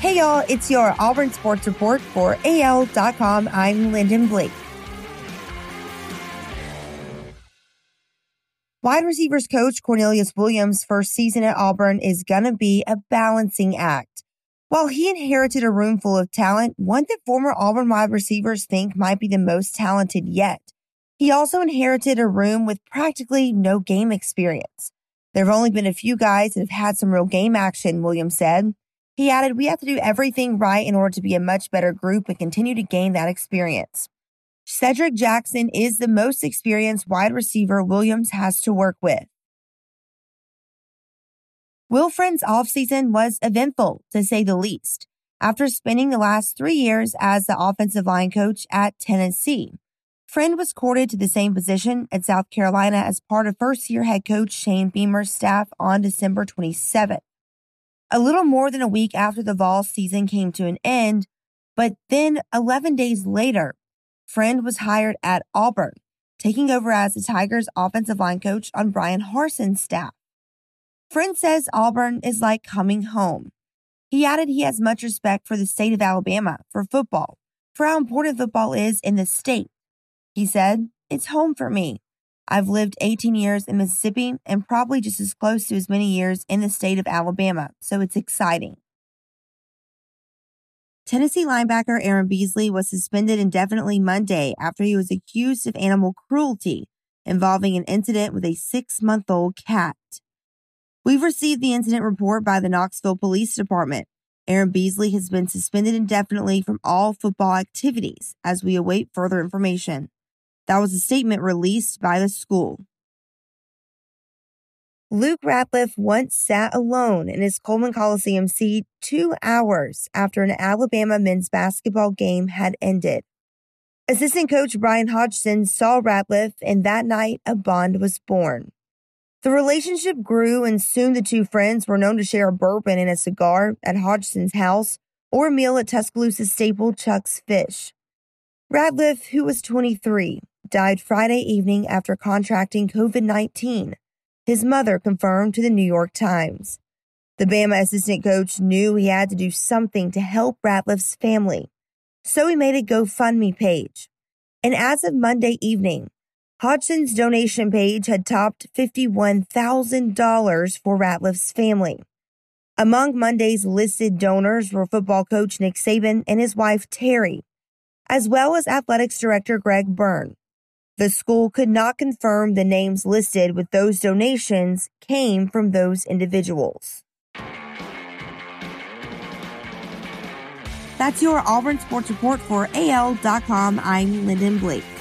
Hey y'all, it's your Auburn Sports Report for AL.com. I'm Lyndon Blake. Wide receivers coach Cornelius Williams' first season at Auburn is going to be a balancing act. While he inherited a room full of talent, one that former Auburn wide receivers think might be the most talented yet, he also inherited a room with practically no game experience. There have only been a few guys that have had some real game action, Williams said. He added, We have to do everything right in order to be a much better group and continue to gain that experience. Shedrick Jackson is the most experienced wide receiver Williams has to work with. Will Friend's offseason was eventful, to say the least, after spending the last three years as the offensive line coach at Tennessee. Friend was courted to the same position at South Carolina as part of first year head coach Shane Beamer's staff on December 27th a little more than a week after the Vol season came to an end. But then 11 days later, Friend was hired at Auburn, taking over as the Tigers offensive line coach on Bryan Harsin's staff. Friend says Auburn is like coming home. He added he has much respect for the state of Alabama for football, for how important football is in the state. He said, It's home for me. I've lived 18 years in Mississippi and probably just as close to as many years in the state of Alabama, so it's exciting. Tennessee linebacker Aaron Beasley was suspended indefinitely Monday after he was accused of animal cruelty involving an incident with a six month old cat. We've received the incident report by the Knoxville Police Department. Aaron Beasley has been suspended indefinitely from all football activities as we await further information. That was a statement released by the school. Luke Ratliff once sat alone in his Coleman Coliseum seat two hours after an Alabama men's basketball game had ended. Assistant coach Bryan Hodgson saw Ratliff, and that night a bond was born. The relationship grew, and soon the two friends were known to share a bourbon and a cigar at Hodgson's house or a meal at Tuscaloosa staple Chuck's Fish. Ratliff, who was 23, died Friday evening after contracting COVID 19, his mother confirmed to the New York Times. The Bama assistant coach knew he had to do something to help Ratliff's family, so he made a GoFundMe page. And as of Monday evening, Hodgson's donation page had topped $51,000 for Ratliff's family. Among Monday's listed donors were football coach Nick Saban and his wife Terry, as well as athletics director Greg Byrne. The school could not confirm the names listed with those donations came from those individuals. That's your Auburn Sports Report for AL.com. I'm Lyndon Blake.